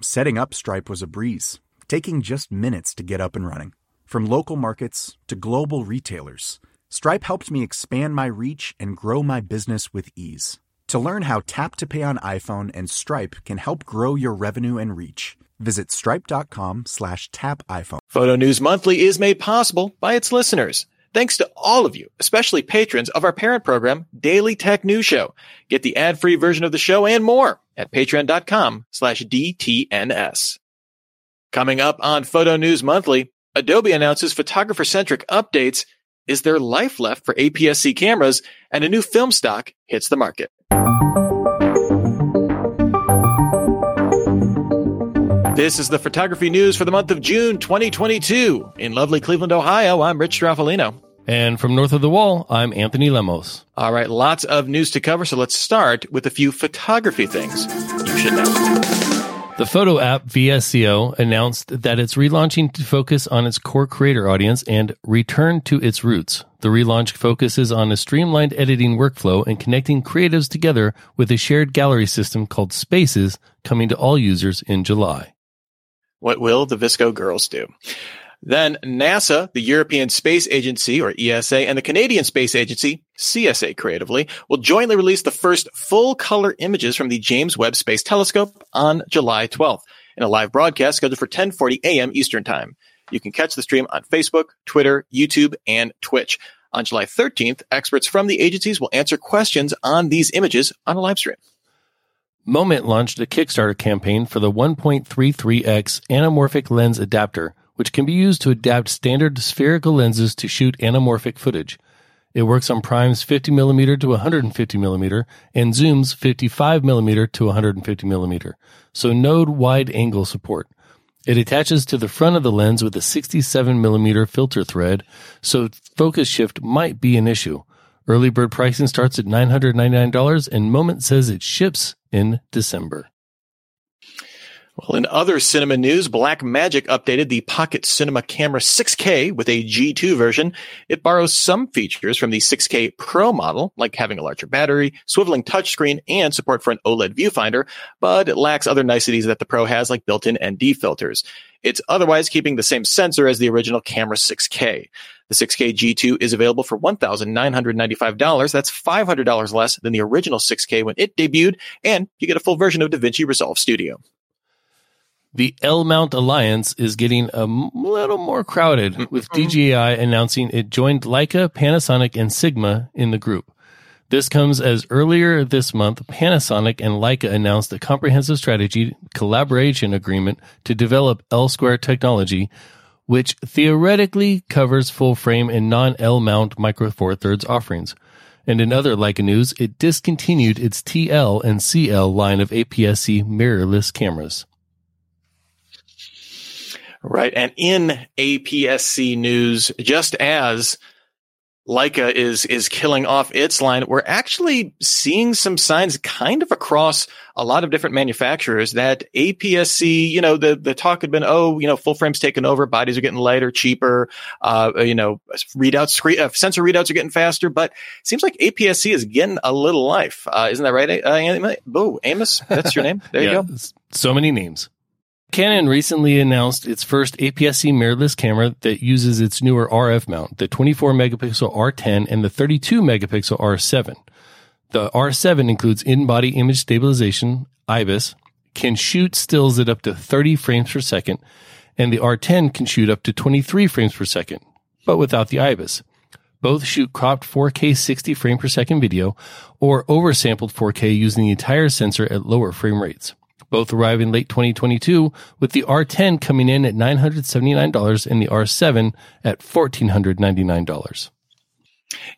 Setting up Stripe was a breeze, taking just minutes to get up and running. From local markets to global retailers, Stripe helped me expand my reach and grow my business with ease. To learn how Tap to Pay on iPhone and Stripe can help grow your revenue and reach, visit stripe.com slash tap iPhone. Photo News Monthly is made possible by its listeners. Thanks to all of you, especially patrons of our parent program, Daily Tech News Show. Get the ad-free version of the show and more at patreon.com slash DTNS. Coming up on Photo News Monthly, Adobe announces photographer-centric updates. Is there life left for APS-C cameras? And a new film stock hits the market. This is the photography news for the month of June 2022. In lovely Cleveland, Ohio, I'm Rich Stroffolino. And from north of the wall, I'm Anthony Lemos. All right, lots of news to cover, so let's start with a few photography things you should know. The photo app VSCO announced that it's relaunching to focus on its core creator audience and return to its roots. The relaunch focuses on a streamlined editing workflow and connecting creatives together with a shared gallery system called Spaces coming to all users in July. What will the VSCO girls do? Then NASA, the European Space Agency or ESA and the Canadian Space Agency, CSA creatively, will jointly release the first full color images from the James Webb Space Telescope on July 12th in a live broadcast scheduled for 1040 a.m. Eastern time. You can catch the stream on Facebook, Twitter, YouTube, and Twitch. On July 13th, experts from the agencies will answer questions on these images on a live stream. Moment launched a Kickstarter campaign for the 1.33x anamorphic lens adapter, which can be used to adapt standard spherical lenses to shoot anamorphic footage. It works on primes 50mm to 150mm and zooms 55mm to 150mm, so node wide angle support. It attaches to the front of the lens with a 67mm filter thread, so focus shift might be an issue. Early bird pricing starts at $999 and Moment says it ships in December. Well, in other cinema news, Blackmagic updated the Pocket Cinema Camera 6K with a G2 version. It borrows some features from the 6K Pro model, like having a larger battery, swiveling touchscreen, and support for an OLED viewfinder, but it lacks other niceties that the Pro has, like built-in ND filters. It's otherwise keeping the same sensor as the original Camera 6K. The 6K G2 is available for $1,995. That's $500 less than the original 6K when it debuted, and you get a full version of DaVinci Resolve Studio. The L Mount Alliance is getting a little more crowded mm-hmm. with DJI announcing it joined Leica, Panasonic, and Sigma in the group. This comes as earlier this month, Panasonic and Leica announced a comprehensive strategy collaboration agreement to develop L Square technology, which theoretically covers full frame and non L mount micro four thirds offerings. And in other Leica news, it discontinued its TL and CL line of APS-C mirrorless cameras. Right. And in APS-C news, just as Leica is, is killing off its line, we're actually seeing some signs kind of across a lot of different manufacturers that APS-C, you know, the, the talk had been, oh, you know, full frame's taken over, bodies are getting lighter, cheaper, uh, you know, readouts, screen, uh, sensor readouts are getting faster, but it seems like APS-C is getting a little life. Uh, isn't that right? Uh, Amos, that's your name. There yeah, you go. So many names. Canon recently announced its first APS-C mirrorless camera that uses its newer RF mount, the 24 megapixel R10 and the 32 megapixel R7. The R7 includes in-body image stabilization, IBIS, can shoot stills at up to 30 frames per second, and the R10 can shoot up to 23 frames per second, but without the IBIS. Both shoot cropped 4K 60 frame per second video or oversampled 4K using the entire sensor at lower frame rates. Both arrive in late 2022 with the R10 coming in at $979 and the R7 at $1,499.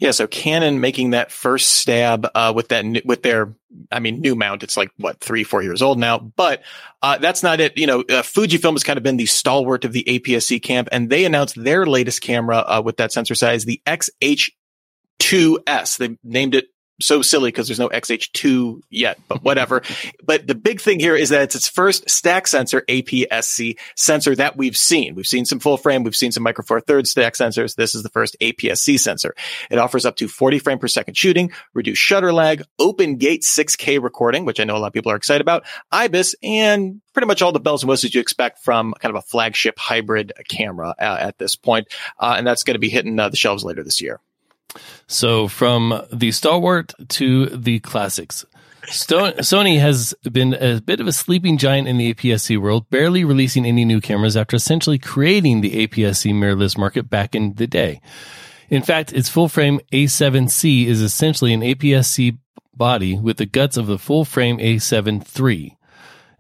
Yeah, so Canon making that first stab uh, with that with their, I mean, new mount. It's like what three, four years old now, but uh, that's not it. You know, uh, Fujifilm has kind of been the stalwart of the APS-C camp, and they announced their latest camera uh, with that sensor size, the XH2S. They named it so silly because there's no XH2 yet, but whatever. but the big thing here is that it's its first stack sensor APS-C sensor that we've seen. We've seen some full frame. We've seen some micro four thirds stack sensors. This is the first APS-C sensor. It offers up to 40 frame per second shooting, reduced shutter lag, open gate 6K recording, which I know a lot of people are excited about, IBIS, and pretty much all the bells and whistles you expect from kind of a flagship hybrid camera uh, at this point. Uh, and that's going to be hitting uh, the shelves later this year. So from the stalwart to the classics. Sony has been a bit of a sleeping giant in the APS-C world, barely releasing any new cameras after essentially creating the APS-C mirrorless market back in the day. In fact, its full frame A7C is essentially an APS-C body with the guts of the full frame A7 III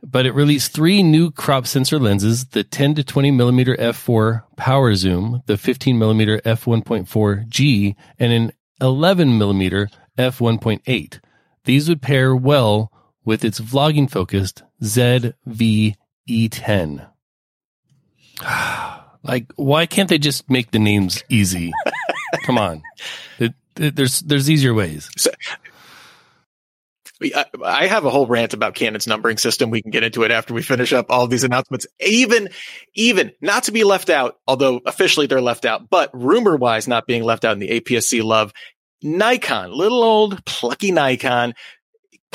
but it released three new crop sensor lenses, the 10 to 20 millimeter f4 power zoom, the 15 millimeter f1.4 G, and an 11 millimeter f1.8. These would pair well with its vlogging focused ZV-E10. like, why can't they just make the names easy? Come on. It, it, there's, there's easier ways. So, I have a whole rant about Canon's numbering system. We can get into it after we finish up all these announcements. Even, even not to be left out, although officially they're left out, but rumor wise not being left out in the APS-C love. Nikon, little old plucky Nikon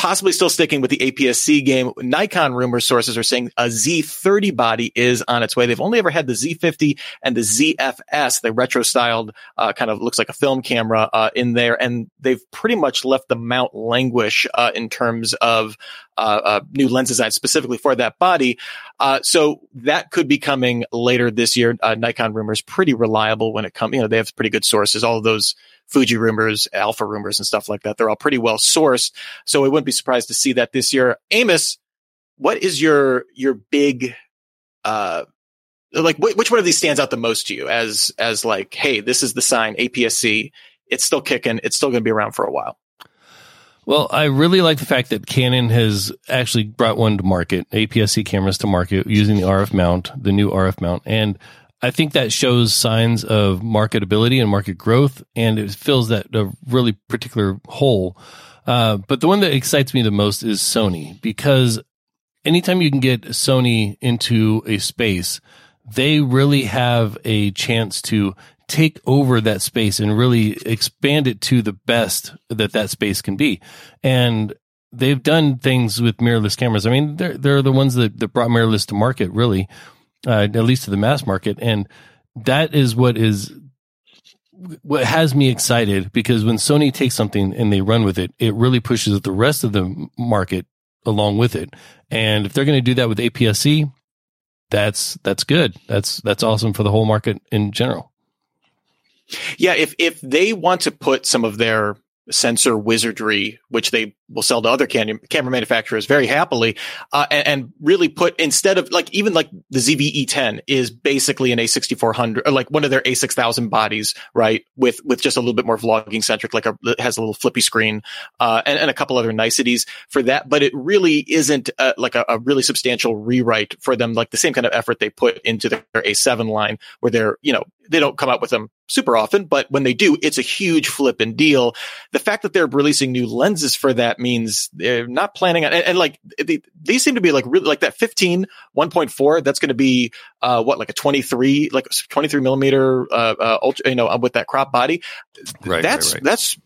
possibly still sticking with the APS-C game. Nikon rumor sources are saying a Z30 body is on its way. They've only ever had the Z50 and the Zfc, the retro styled, uh, kind of looks like a film camera, uh, in there. And they've pretty much left the mount languish, uh, in terms of, uh, uh, new lens design specifically for that body. Uh, so that could be coming later this year. Nikon rumors pretty reliable when it comes, you know, they have pretty good sources. All of those Fuji rumors, alpha rumors and stuff like that. They're all pretty well sourced. So I wouldn't be surprised to see that this year. Amos, what is your, your big, uh, like wh- which one of these stands out the most to you as, as like, Hey, this is the sign APS-C. It's still kicking. It's still going to be around for a while. Well, I really like the fact that Canon has actually brought one to market, APS-C cameras to market using the RF mount, the new RF mount. And I think that shows signs of marketability and market growth, and it fills that a really particular hole. Uh, but the one that excites me the most is Sony because anytime you can get Sony into a space, they really have a chance to take over that space and really expand it to the best that that space can be. And they've done things with mirrorless cameras. I mean, they're, they're the ones that, that brought mirrorless to market, really uh, at least to the mass market. And that is what is what has me excited because when Sony takes something and they run with it, it really pushes the rest of the market along with it. And if they're going to do that with APS-C, that's that's good. That's that's awesome for the whole market in general. Yeah, if if they want to put some of their sensor wizardry, which they will sell to other camera manufacturers very happily, uh, and, and, really put instead of like even like the ZV-E10 is basically an A6400 or like one of their A6000 bodies, right? With with just a little bit more vlogging centric, like a has a little flippy screen, uh, and, and a couple other niceties for that. But it really isn't uh, like a, a, really substantial rewrite for them, like the same kind of effort they put into their A7 line, where they're you know they don't come out with them super often, but when they do, it's a huge flipping deal. The fact that they're releasing new lenses for that means they're not planning on, and, and like they, these seem to be like really like that 15 1.4. That's going to be uh, what like a 23 like 23 millimeter uh, uh ultra, you know with that crop body. Right. That's right, right. that's.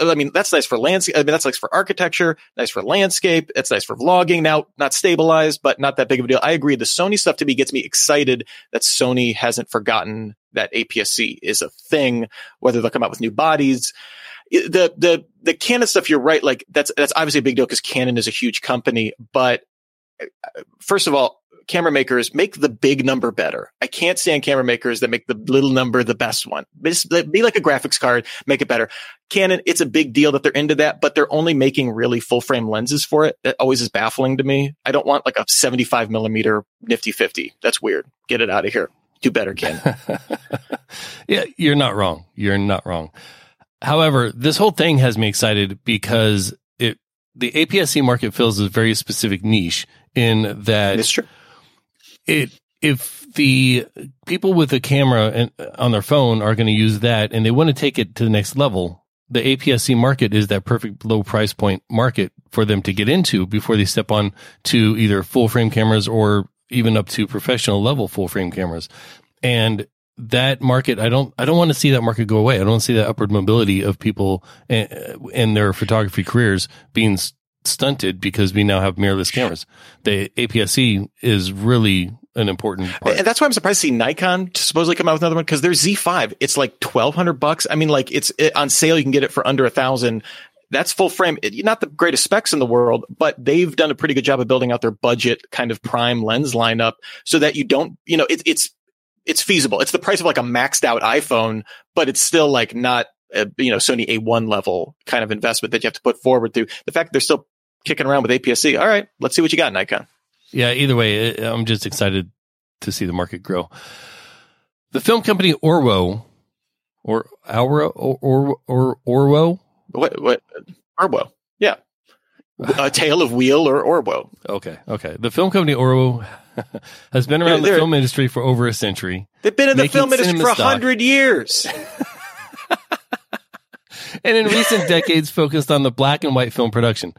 I mean, that's nice for landscape. I mean, that's nice for architecture, nice for landscape. It's nice for vlogging. Now, not stabilized, but not that big of a deal. I agree. The Sony stuff to me gets me excited that Sony hasn't forgotten that APS-C is a thing, whether they'll come out with new bodies the the the Canon stuff, you're right. Like that's that's obviously a big deal because Canon is a huge company. But uh, first of all, camera makers make the big number better. I can't stand camera makers that make the little number the best one. Just be like a graphics card, make it better. Canon, it's a big deal that they're into that, but they're only making really full frame lenses for it. That always is baffling to me. I don't want like a 75 millimeter nifty 50. That's weird. Get it out of here. Do better, Ken. yeah, you're not wrong. You're not wrong. However, this whole thing has me excited because it the APS-C market fills a very specific niche in that it if the people with a camera uh, on their phone are going to use that and they want to take it to the next level, the APS-C market is that perfect low price point market for them to get into before they step on to either full frame cameras or even up to professional level full frame cameras. And that market, I don't, I don't want to see that market go away. I don't want to see that upward mobility of people eh, eh, in their photography careers being stunted because we now have mirrorless cameras. The APS-C is really an important part. And that's why I'm surprised to see Nikon supposedly come out with another one because their Z5, it's like 1200 bucks. I mean, like it's it, on sale. You can get it for under a thousand. That's full frame. It, not the greatest specs in the world, but they've done a pretty good job of building out their budget kind of prime lens lineup so that you don't, you know, it, it's, it's feasible. It's the price of like a maxed out iPhone, but it's still like not a, you know, Sony A1 level kind of investment that you have to put forward through the fact that they're still kicking around with APS-C. All right, let's see what you got, Nikon. Yeah, either way, I'm just excited to see the market grow. The film company Orwo, or Auro, or, or, or Orwo? What, what, Orwo. Yeah. A Tale of Wheel or Orwo. Okay, okay. The film company Orwo has been around they're, the film industry for over a century. They've been in the film industry for a hundred years. and in recent decades focused on the black and white film production.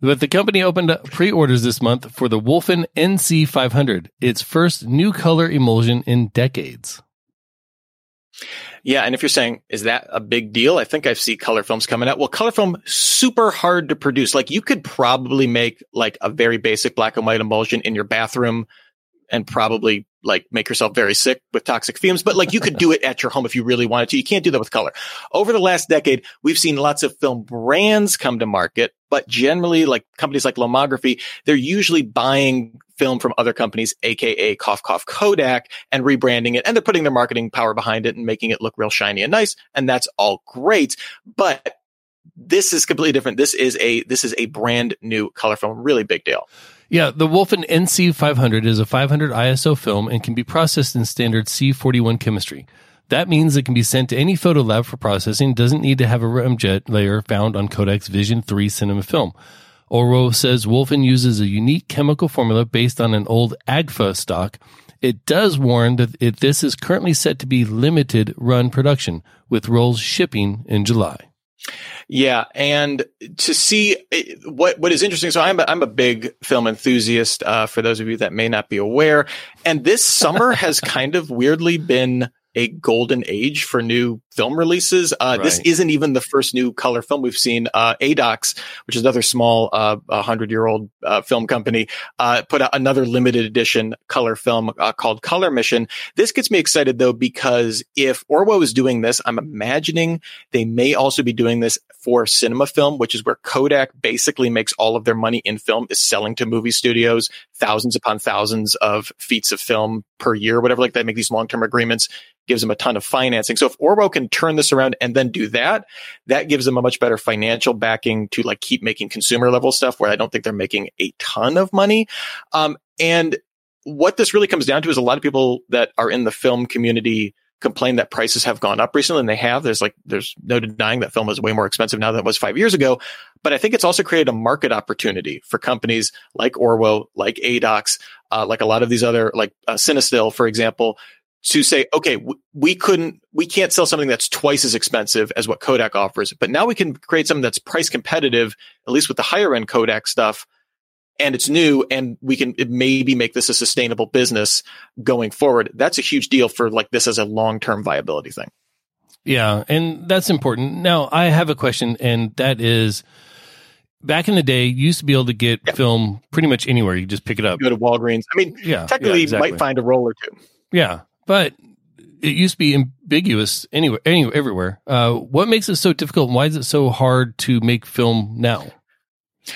But the company opened up pre-orders this month for the Wolfen NC500, its first new color emulsion in decades. Yeah, and if you're saying, is that a big deal? I think I see color films coming out. Well, color film super hard to produce. Like you could probably make like a very basic black and white emulsion in your bathroom and probably like make yourself very sick with toxic fumes, but like you could do it at your home if you really wanted to. You can't do that with color. Over the last decade, we've seen lots of film brands come to market, but generally like companies like Lomography, they're usually buying film from other companies, aka cough cough Kodak and rebranding it and they're putting their marketing power behind it and making it look real shiny and nice. And that's all great. But this is completely different. This is a, this is a brand new color film, really big deal. Yeah, the Wolfen NC500 is a 500 ISO film and can be processed in standard C41 chemistry. That means it can be sent to any photo lab for processing, doesn't need to have a remjet layer found on Kodak's Vision 3 cinema film. Oro says Wolfen uses a unique chemical formula based on an old Agfa stock. It does warn that it, this is currently set to be limited run production, with rolls shipping in July. Yeah, and to see what what is interesting. So I'm a, I'm a big film enthusiast. Uh, for those of you that may not be aware, and this summer has kind of weirdly been a golden age for new film releases. Uh, right. This isn't even the first new color film we've seen. Uh, ADOX, which is another small, uh, hundred year old uh, film company, uh, put out another limited edition color film uh, called Color Mission. This gets me excited though because if Orwo is doing this, I'm imagining they may also be doing this for cinema film, which is where Kodak basically makes all of their money in film is selling to movie studios thousands upon thousands of feet of film per year, whatever like that. Make these long term agreements gives them a ton of financing. So if Orwo can turn this around and then do that, that gives them a much better financial backing to like keep making consumer level stuff where I don't think they're making a ton of money. Um, and what this really comes down to is a lot of people that are in the film community complain that prices have gone up recently and they have. There's like, there's no denying that film is way more expensive now than it was five years ago. But I think it's also created a market opportunity for companies like Orwo, like ADOX, uh, like a lot of these other, like uh, Cinestill, for example, to say, okay, we couldn't, we can't sell something that's twice as expensive as what Kodak offers, but now we can create something that's price competitive, at least with the higher end Kodak stuff. And it's new and we can maybe make this a sustainable business going forward. That's a huge deal for like this as a long term viability thing. Yeah. And that's important. Now I have a question and that is, back in the day, you used to be able to get yeah. film pretty much anywhere. You just pick it up. go to Walgreens. I mean, yeah, technically, yeah, exactly. you might find a roll or two. Yeah. But it used to be ambiguous anywhere, anywhere, everywhere. Uh, what makes it so difficult? And why is it so hard to make film now?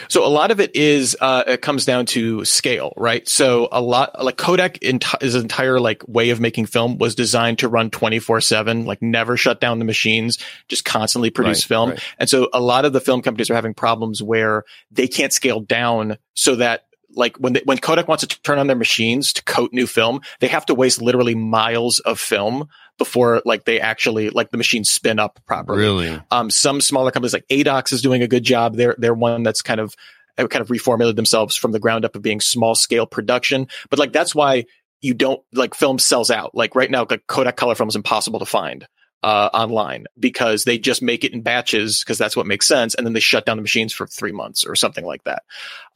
So a lot of it is uh, it comes down to scale, right? So a lot like Kodak enti- his entire like way of making film was designed to run 24/7, like never shut down the machines, just constantly produce Right, film. right. And so a lot of the film companies are having problems where they can't scale down so that like when they, when Kodak wants to turn on their machines to coat new film, they have to waste literally miles of film before like they actually like the machines spin up properly. Really? Um, some smaller companies like ADOX is doing a good job. They're they're one that's kind of uh, kind of reformulated themselves from the ground up of being small scale production. But like that's why you don't like film sells out. Like right now, like Kodak color film is impossible to find uh, online because they just make it in batches because that's what makes sense, and then they shut down the machines for three months or something like that.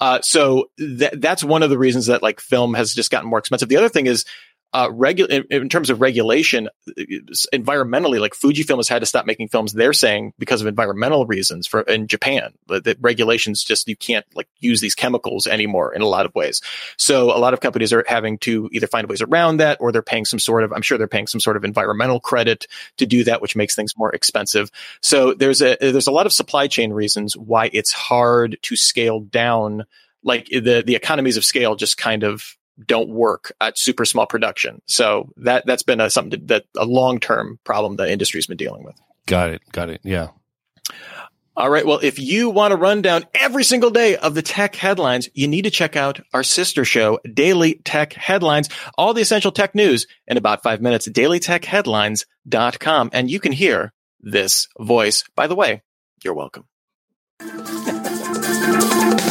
Uh, so that that's one of the reasons that like film has just gotten more expensive. The other thing is uh, regu- in, in terms of regulation, environmentally, like Fujifilm has had to stop making films. They're saying because of environmental reasons for in Japan, the regulations just you can't like use these chemicals anymore in a lot of ways. So a lot of companies are having to either find ways around that, or they're paying some sort of. I'm sure they're paying some sort of environmental credit to do that, which makes things more expensive. So there's a there's a lot of supply chain reasons why it's hard to scale down. Like the the economies of scale just kind of don't work at super small production. So that that's been a something to, that a long term problem the industry's been dealing with. Got it. Got it. Yeah. All right. Well, if you want to run down every single day of the tech headlines, you need to check out our sister show, Daily Tech Headlines, all the essential tech news in about five minutes, dailytechheadlines.com. And you can hear this voice. By the way, you're welcome.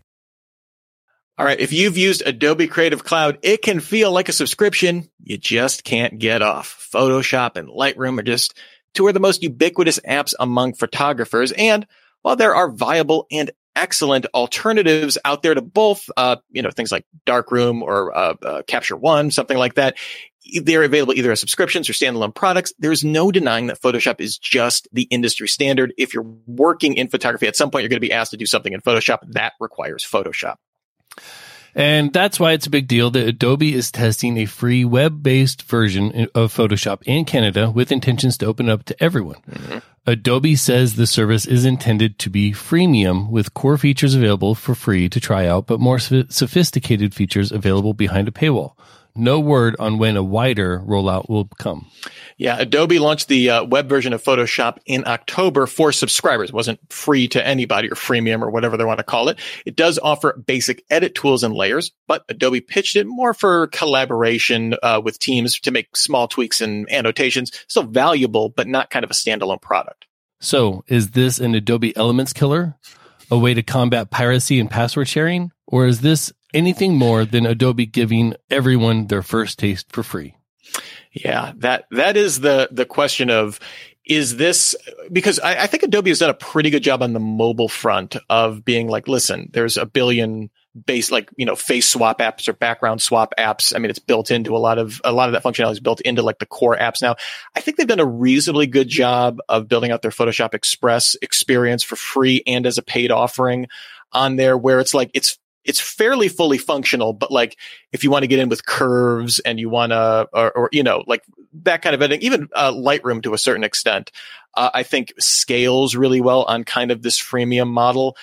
All right. If you've used Adobe Creative Cloud, it can feel like a subscription you just can't get off. Photoshop and Lightroom are just two of the most ubiquitous apps among photographers. And while there are viable and excellent alternatives out there to both, uh, you know, things like Darkroom or uh, uh, Capture One, something like that, they're available either as subscriptions or standalone products. There's no denying that Photoshop is just the industry standard. If you're working in photography, at some point you're going to be asked to do something in Photoshop that requires Photoshop. And that's why it's a big deal that Adobe is testing a free web based version of Photoshop in Canada with intentions to open it up to everyone. Mm-hmm. Adobe says the service is intended to be freemium with core features available for free to try out, but more sophisticated features available behind a paywall. No word on when a wider rollout will come. Yeah, Adobe launched the uh, web version of Photoshop in October for subscribers. It wasn't free to anybody or freemium or whatever they want to call it. It does offer basic edit tools and layers, but Adobe pitched it more for collaboration uh, with teams to make small tweaks and annotations. Still valuable, but not kind of a standalone product. So, is this an Adobe Elements killer? A way to combat piracy and password sharing? Or is this anything more than Adobe giving everyone their first taste for free? Yeah, that that is the the question of is this because I, I, think Adobe has done a pretty good job on the mobile front of being like, listen, there's a billion base like you know face swap apps or background swap apps. I mean, it's built into a lot of a lot of that functionality is built into like the core apps now. I think they've done a reasonably good job of building out their Photoshop Express experience for free and as a paid offering on there, where it's like it's it's fairly fully functional, but like if you want to get in with curves and you want to, or, or, you know, like that kind of editing, even uh, Lightroom to a certain extent, uh, I think scales really well on kind of this freemium model.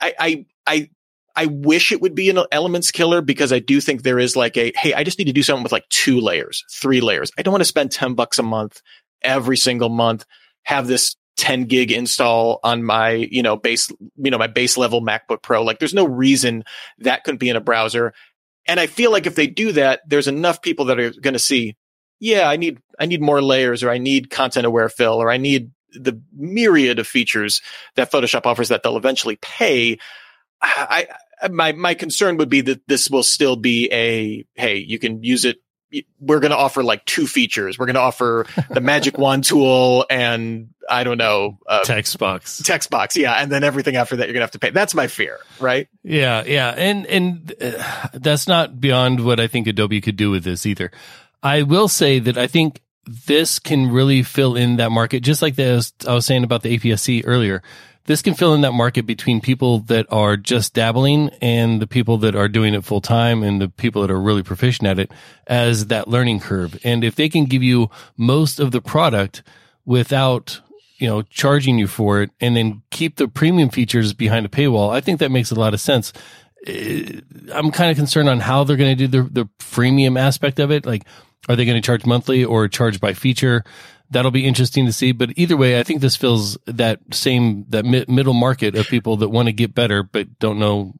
I, I, I, I wish it would be an elements killer because I do think there is like a, hey, I just need to do something with like two layers, three layers. I don't want to spend 10 bucks a month every single month, have this 10 gig install on my, you know, base, you know, my base level MacBook Pro. Like there's no reason that couldn't be in a browser. And I feel like if they do that, there's enough people that are going to see, yeah, I need, I need more layers or I need content aware fill or I need the myriad of features that Photoshop offers that they'll eventually pay. I, my, my concern would be that this will still be a, hey, you can use it we're going to offer like two features. We're going to offer the magic wand tool and I don't know, uh, text box, text box. Yeah. And then everything after that, you're going to have to pay. That's my fear. Right. Yeah. Yeah. And, and uh, that's not beyond what I think Adobe could do with this either. I will say that I think this can really fill in that market, just like the, I was saying about the APS-C earlier this can fill in that market between people that are just dabbling and the people that are doing it full time and the people that are really proficient at it as that learning curve. And if they can give you most of the product without, you know, charging you for it and then keep the premium features behind a paywall, I think that makes a lot of sense. Eh, I'm kind of concerned on how they're going to do the, the freemium aspect of it. Like, are they going to charge monthly or charge by feature? That'll be interesting to see. But either way, I think this fills that same that mi- middle market of people that want to get better but don't know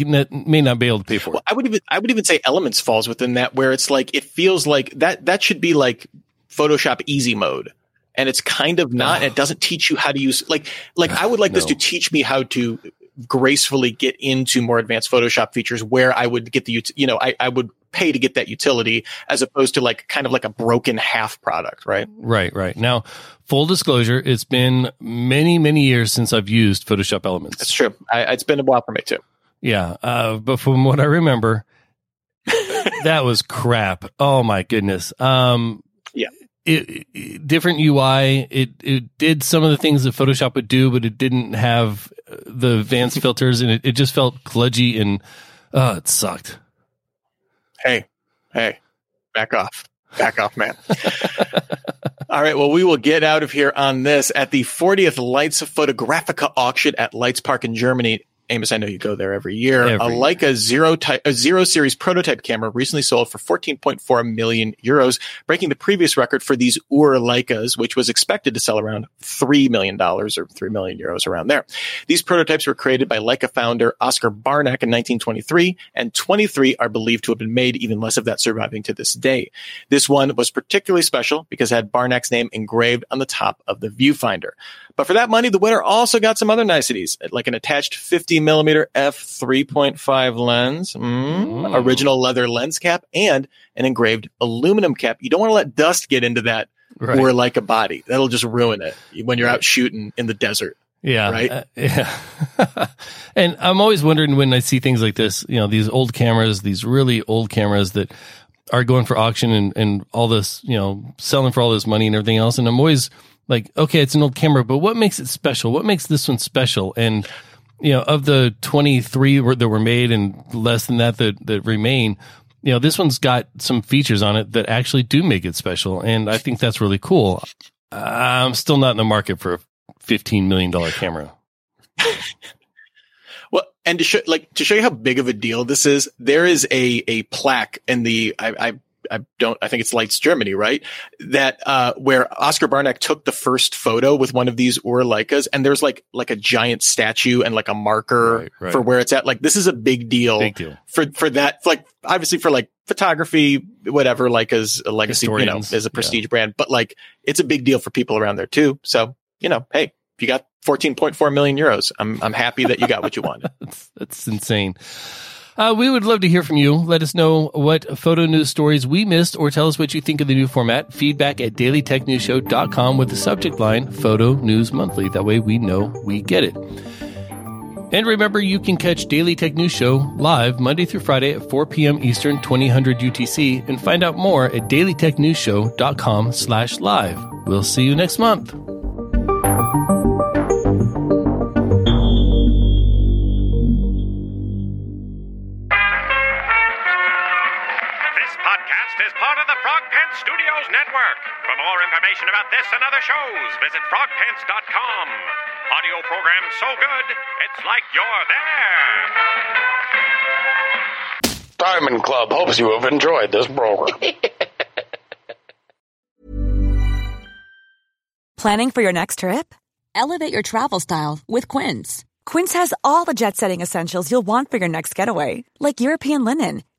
may not be able to pay for it. Well, I would even I would even say Elements falls within that where it's like it feels like that that should be like Photoshop easy mode. And it's kind of not. it doesn't teach you how to use like like I would like no. this to teach me how to gracefully get into more advanced Photoshop features where I would get the you know I, I would pay to get that utility as opposed to like kind of like a broken half product, right? Right, right. Now, full disclosure, it's been many, many years since I've used Photoshop Elements. That's true. I, it's been a while for me too. Yeah, uh, but from what I remember, that was crap. Oh my goodness. Um, yeah. It, it, different UI. It it did some of the things that Photoshop would do, but it didn't have the advanced filters, and it, it just felt kludgy and uh, it sucked hey, hey, back off. Back off, man. All right. Well, we will get out of here on this at the 40th Leitz Photographica auction at Leitz Park in Germany. Amos, I know you go there every year. Every a Leica zero type, a uh, zero series prototype camera recently sold for 14.4 million euros, breaking the previous record for these Ur Leicas, which was expected to sell around $3 million or 3 million euros around there. These prototypes were created by Leica founder Oskar Barnack in 1923, and 23 are believed to have been made, even less of that surviving to this day. This one was particularly special because it had Barnack's name engraved on the top of the viewfinder. But for that money, the winner also got some other niceties, like an attached 50 millimeter f 3.5 lens, mm, original leather lens cap, and an engraved aluminum cap. You don't want to let dust get into that right. or like a body. That'll just ruin it when you're out shooting in the desert. Yeah. Right. Uh, yeah. and I'm always wondering when I see things like this, you know, these old cameras, these really old cameras that are going for auction and, and all this, you know, selling for all this money and everything else. And I'm always like, okay, it's an old camera, but what makes it special? What makes this one special? And, you know, of the 23 that were made and less than that that, that remain, you know, this one's got some features on it that actually do make it special. And I think that's really cool. I'm still not in the market for a $15 million camera. well, and to show like to show you how big of a deal this is, there is a a plaque in the I, I I don't, I think it's Leitz Germany, right? That, uh, where Oskar Barnack took the first photo with one of these Ur Leicas and there's like, like a giant statue and like a marker Right, right. for where it's at. Like this is a big deal, Big deal. for, for that, like obviously for like photography, whatever, like as a legacy, you know, Historians, as a yeah. prestige brand, but like it's a big deal for people around there too. So, you know, hey, if you got 14.4 million euros, I'm, I'm happy that you got what you wanted. That's, that's insane. Uh, we would love to hear from you. Let us know what photo news stories we missed or tell us what you think of the new format. Feedback at dailytechnewsshow.com with the subject line Photo News Monthly. That way we know we get it. And remember, you can catch Daily Tech News Show live Monday through Friday at 4 p.m. Eastern, 2000 UTC, and find out more at dailytechnewsshow.com slash live. We'll see you next month. Studios Network. For more information about this and other shows, visit frogpants.com. Audio program so good, it's like you're there. Diamond Club hopes you have enjoyed this program. Planning for your next trip? Elevate your travel style with Quince. Quince has all the jet setting essentials you'll want for your next getaway, like European linen,